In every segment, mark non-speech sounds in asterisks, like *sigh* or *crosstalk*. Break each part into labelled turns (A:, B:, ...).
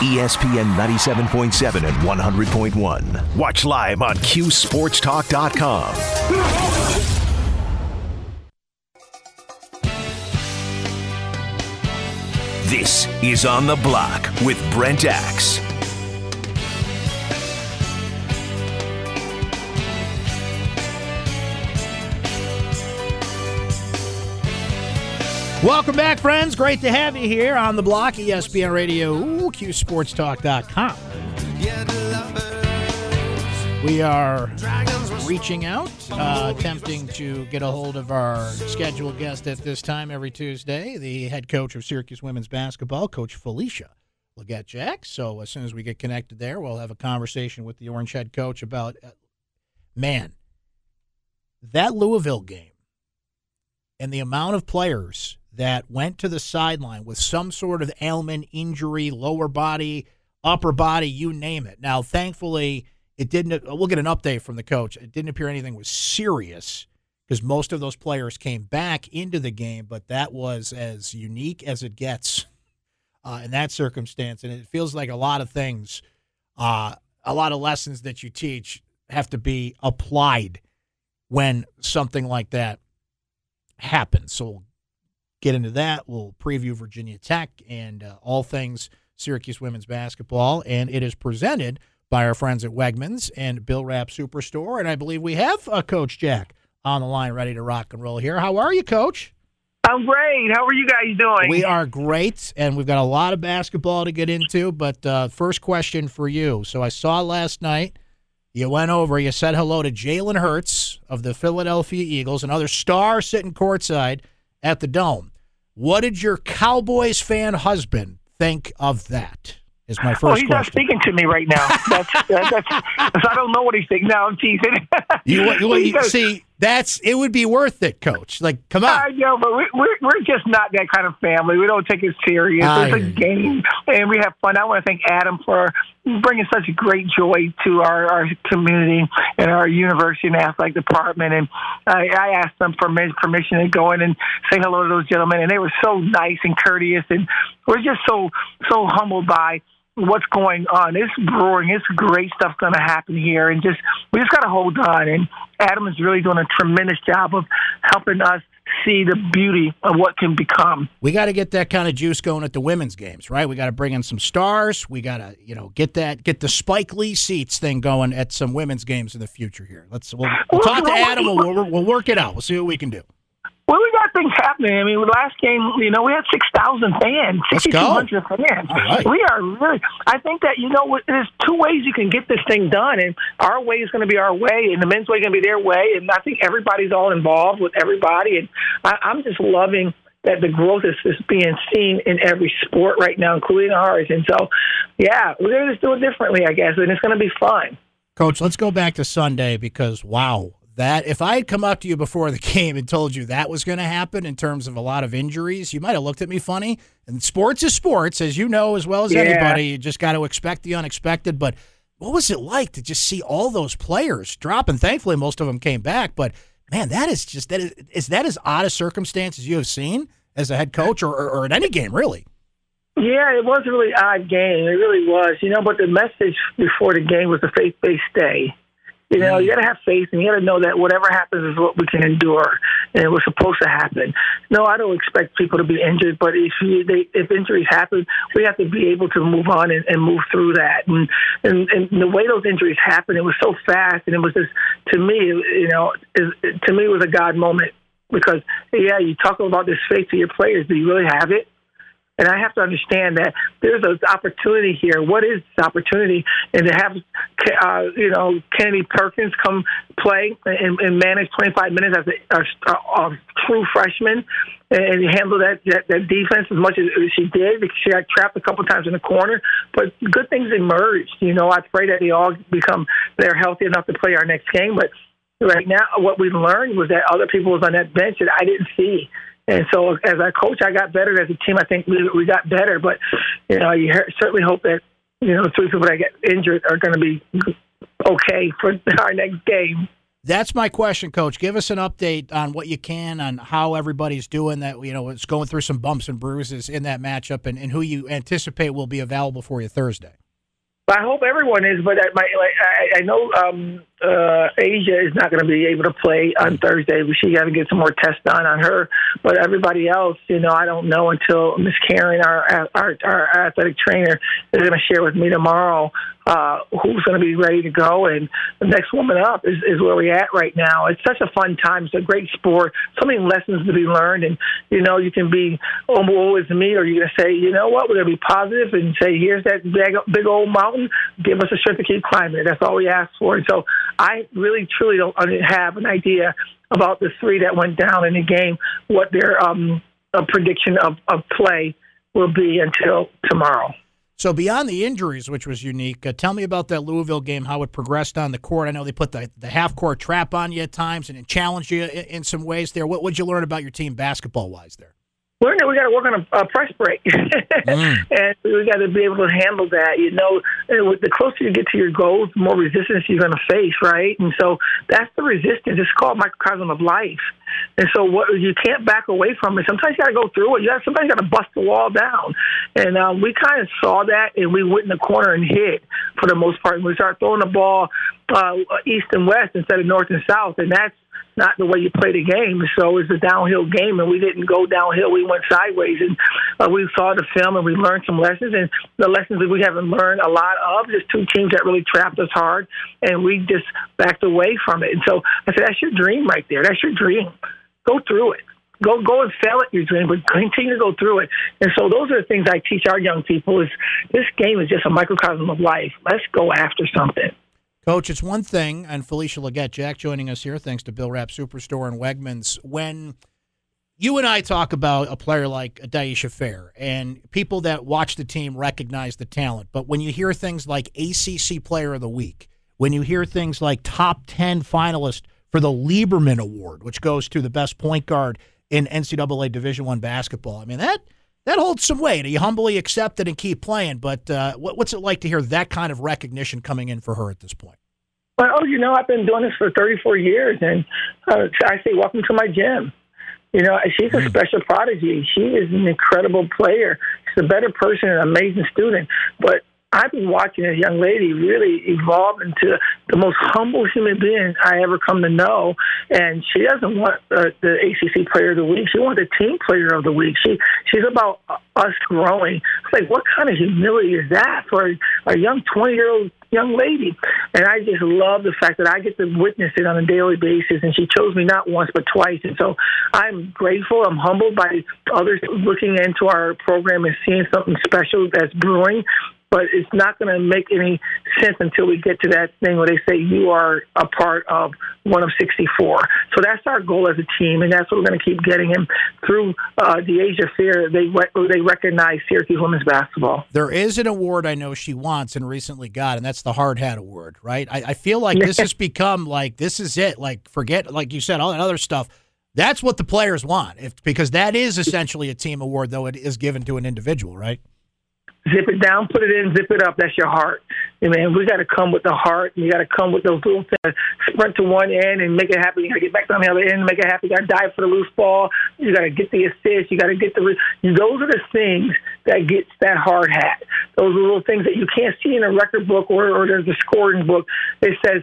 A: ESPN 97.7 and 100.1. Watch live on QSportsTalk.com. This is On the Block with Brent Axe.
B: Welcome back, friends. Great to have you here on the block, ESPN Radio, QSportsTalk.com. We are reaching out, uh, attempting to get a hold of our scheduled guest at this time every Tuesday, the head coach of Syracuse women's basketball, Coach Felicia Legette Jack. So as soon as we get connected there, we'll have a conversation with the Orange head coach about, uh, man, that Louisville game and the amount of players that went to the sideline with some sort of ailment, injury, lower body, upper body, you name it. Now, thankfully, it didn't. We'll get an update from the coach. It didn't appear anything was serious because most of those players came back into the game, but that was as unique as it gets uh, in that circumstance. And it feels like a lot of things, uh, a lot of lessons that you teach have to be applied when something like that happens. So we'll get into that. We'll preview Virginia Tech and uh, all things Syracuse women's basketball. And it is presented by our friends at Wegmans and Bill Rapp Superstore. And I believe we have uh, Coach Jack on the line ready to rock and roll here. How are you, Coach?
C: I'm great. How are you guys doing?
B: We are great, and we've got a lot of basketball to get into. But uh, first question for you. So I saw last night you went over, you said hello to Jalen Hurts of the Philadelphia Eagles, another star sitting courtside at the Dome. What did your Cowboys fan husband think of that? Is my oh, first.
C: Oh, he's
B: question.
C: not speaking to me right now. *laughs* That's, that's, that's, I don't know what he's thinking. now. I'm teasing.
B: You, *laughs* you, you see, that's it. Would be worth it, Coach. Like, come on.
C: I know, but we, we're we're just not that kind of family. We don't take it serious.
B: I
C: it's a game, and we have fun. I want to thank Adam for bringing such great joy to our, our community and our university and athletic department. And I, I asked them for mi- permission to go in and say hello to those gentlemen, and they were so nice and courteous, and we're just so so humbled by what's going on. It's brewing. It's great stuff going to happen here, and just we just got to hold on. And Adam is really doing a tremendous job of helping us see the beauty of what can become.
B: We got to get that kind of juice going at the women's games, right? We got to bring in some stars. We got to, you know, get that, get the Spike Lee seats thing going at some women's games in the future here. Let's we'll, we'll talk to Adam. We'll, we'll, we'll work it out. We'll see what we can do.
C: Well, we got things happening. I mean, last game, you know, we had 6,000 fans, 6,200 fans.
B: All right.
C: We are really, I think that, you know, there's two ways you can get this thing done. And our way is going to be our way, and the men's way is going to be their way. And I think everybody's all involved with everybody. And I, I'm just loving that the growth is, is being seen in every sport right now, including ours. And so, yeah, we're going to just do it differently, I guess, and it's going to be fun.
B: Coach, let's go back to Sunday because wow, that if I had come up to you before the *laughs* game and told you that was going to happen in terms of a lot of injuries, you might have looked at me funny. And sports is sports, as you know as well as
C: Yeah.
B: anybody. You just got to expect the unexpected. But what was it like to just see all those players drop? And thankfully, most of them came back. But man, that is just that is, is that as odd a circumstance as you have seen as a head coach or, or, or in any game, really.
C: Yeah, it was a really odd game. It really was. You know, but the message before the game was a faith based day. You know, mm. you got to have faith and you got to know that whatever happens is what we can endure, and it was supposed to happen. No, I don't expect people to be injured, but if you, they, if injuries happen, we have to be able to move on and, and move through that. And, and and the way those injuries happened, it was so fast, and it was just to me, you know, is, to me, it was a God moment because yeah, you talk about this faith to your players, do you really have it? And I have to understand that there's an opportunity here. What is this opportunity? And to have, uh, you know, Kennedy Perkins come play and, and manage 25 minutes as a, a, a true freshman and handle that, that that defense as much as she did because she got trapped a couple times in the corner. But good things emerged. You know, I pray that they all become they're healthy enough to play our next game. But right now, what we learned was that other people was on that bench that I didn't see. And so, as a coach, I got better. As a team, I think we, we got better. But you know, you certainly hope that you know the three people that get injured are going to be okay for *laughs* our next game.
B: That's my question, Coach. Give us an update on what you can on how everybody's doing. That you know, it's going through some bumps and bruises in that matchup, and, and who you anticipate will be available for you Thursday.
C: I hope everyone is, but I, my, like, I, I know um, uh, Asia is not going to be able to play on Thursday. We she got to get some more tests done on her. But everybody else, you know, I don't know until Miss Karen, our, our our athletic trainer, is going to share with me tomorrow uh, who's going to be ready to go. And the next woman up is, is where we're at right now. It's such a fun time. It's a great sport. So many lessons to be learned. And, you know, you can be, oh, woe is me, or you're going to say, you know what, we're going to be positive and say, here's that big, big old mountain. Give us a strength to keep climbing. That's all we ask for. And so I really, truly don't have an idea about the three that went down in the game, what their um, prediction of, of play will be until tomorrow.
B: So beyond the injuries, which was unique, uh, tell me about that Louisville game, how it progressed on the court. I know they put the, the half court trap on you at times and challenged you in, in some ways there. What would you learn about your team basketball wise there?
C: We we got to work on a, a press break, *laughs* mm. and we got to be able to handle that. You know, the closer you get to your goals, the more resistance you're going to face, right? And so that's the resistance. It's called microcosm of life. And so what you can't back away from it. Sometimes you got to go through it. You got sometimes you got to bust the wall down. And um, we kind of saw that, and we went in the corner and hit for the most part. And we started throwing the ball uh, east and west instead of north and south, and that's not the way you play the game. So it's a downhill game, and we didn't go downhill. We went sideways, and uh, we saw the film and we learned some lessons. And the lessons that we haven't learned a lot of, just two teams that really trapped us hard, and we just backed away from it. And so I said, that's your dream right there. That's your dream. Go through it. Go go and fail at your dream, but continue to go through it. And so those are the things I teach our young people: is this game is just a microcosm of life. Let's go after something.
B: Coach, it's one thing, and Felicia Legette, Jack joining us here, thanks to Bill Rapp Superstore and Wegmans. When you and I talk about a player like Dyaisha Fair, and people that watch the team recognize the talent, but when you hear things like ACC Player of the Week, when you hear things like top 10 finalist for the Lieberman Award, which goes to the best point guard in NCAA Division One basketball, I mean, that that holds some weight. You humbly accept it and keep playing. But uh, what, what's it like to hear that kind of recognition coming in for her at this point?
C: Well, you know, I've been doing this for 34 years, and uh, I say, welcome to my gym. You know, she's a mm. special prodigy. She is an incredible player. She's a better person, an amazing student. But I've been watching this young lady really evolve into the most humble human being I ever come to know. And she doesn't want uh, the ACC Player of the Week. She wants the Team Player of the Week. She she's about us growing. It's like what kind of humility is that for a young twenty year old young lady. And I just love the fact that I get to witness it on a daily basis. And she chose me not once, but twice. And so I'm grateful. I'm humbled by others looking into our program and seeing something special that's brewing but it's not going to make any sense until we get to that thing where they say you are a part of one of 64. So that's our goal as a team, and that's what we're going to keep getting him through uh, Dyaisha Fair. They they recognize Syracuse women's basketball.
B: There is an award I know she wants and recently got, and that's the Hard Hat Award. Right? I, I feel like this has become like this is it. Like forget, like you said, all that other stuff. That's what the players want, if, because that is essentially a team award, though it is given to an individual, right?
C: Zip it down, put it in, zip it up. That's your heart. I mean, we got to come with the heart. You got to come with those little things. Sprint to one end and make it happen. You got to get back on the other end and make it happen. You got to dive for the loose ball. You got to get the assist. You got to get the. Those are the things that gets that hard hat. Those are little things that you can't see in a record book or, or there's a scoring book. It says,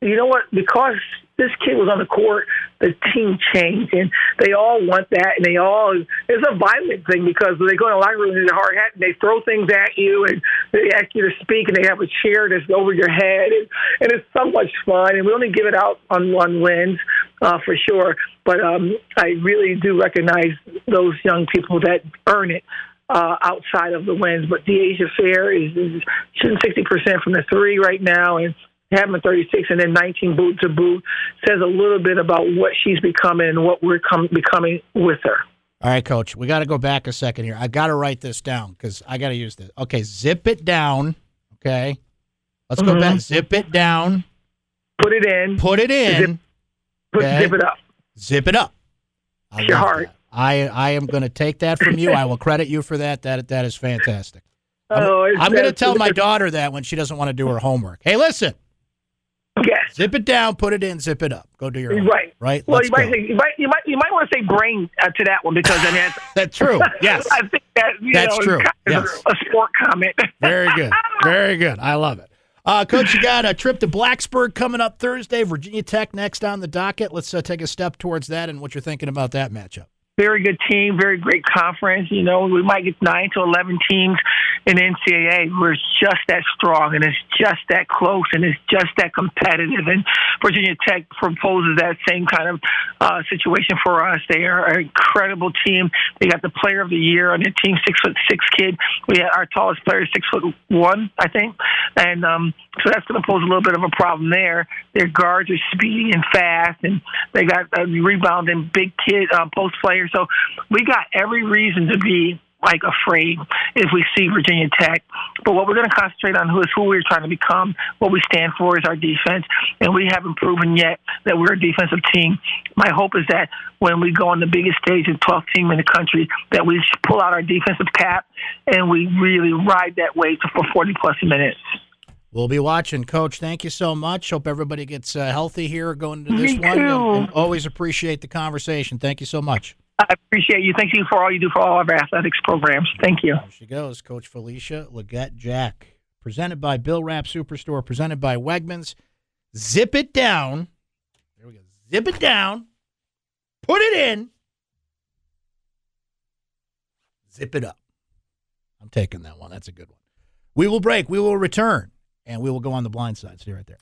C: you know what? Because this kid was on the court, the team changed, and they all want that, and they all it's a violent thing because they go in the locker room in a hard hat and they throw things at you, and they ask you to speak, and they have a chair that's over your head, and, and it's so much fun. And we only give it out on one wins uh, for sure, but um, I really do recognize those young people that earn it. Uh, outside of the wins, but Dyaisha Fair is, is shooting 60% from the three right now, and having 36 and then 19 boot to boot says a little bit about what she's becoming and what we're com- becoming with her.
B: All right, coach, we got to go back a second here. I got to write this down because I got to use this. Okay, zip it down. Okay. Let's mm-hmm. go back. Zip it down.
C: Put it in.
B: Put it in.
C: Zip, put, okay. zip it up.
B: Zip it up.
C: I your heart.
B: I I am going to take that from you. I will credit you for that. That that is fantastic. I'm, oh, I'm going to tell my daughter that when she doesn't want to do her homework. Hey, listen. Zip it down, put it in, zip it up. Go do your own.
C: Right.
B: Right.
C: Well,
B: Let's
C: you might, say, you might you might you might want to say brain uh, to that one because I mean *laughs* that's,
B: true. Yes. *laughs*
C: I think that you
B: That's
C: know,
B: true.
C: Kind of
B: Yes.
C: a sport comment. *laughs*
B: Very good. Very good. I love it. Uh, Coach, you got a trip to Blacksburg coming up Thursday. Virginia Tech next on the docket. Let's uh, take a step towards that and what you're thinking about that matchup.
C: Very good team, very great conference. You know, we might get nine to eleven teams in NCAA. We're just that strong, and it's just that close, and it's just that competitive. And Virginia Tech proposes that same kind of uh, situation for us. They are an incredible team. They got the Player of the Year on their team, six foot six kid. We had our tallest player, six foot one, I think, and um, so that's going to pose a little bit of a problem there. Their guards are speedy and fast, and they got a rebounding big kid uh, post players. So we got every reason to be like afraid if we see Virginia Tech. But what we're going to concentrate on who is who we're trying to become. What we stand for is our defense, and we haven't proven yet that we're a defensive team. My hope is that when we go on the biggest stage, the 12th team in the country, that we pull out our defensive cap and we really ride that wave for 40 plus minutes.
B: We'll be watching, Coach. Thank you so much. Hope everybody gets uh, healthy here going into this
C: Me
B: one. And, and always appreciate the conversation. Thank you so much.
C: I appreciate you. Thank you for all you do for all of our athletics programs. Thank you.
B: There she goes, Coach Felicia Legette Jack. Presented by Bill Rapp Superstore, presented by Wegmans. Zip it down. There we go. Zip it down. Put it in. Zip it up. I'm taking that one. That's a good one. We will break. We will return, and we will go on the blind side. Stay right there.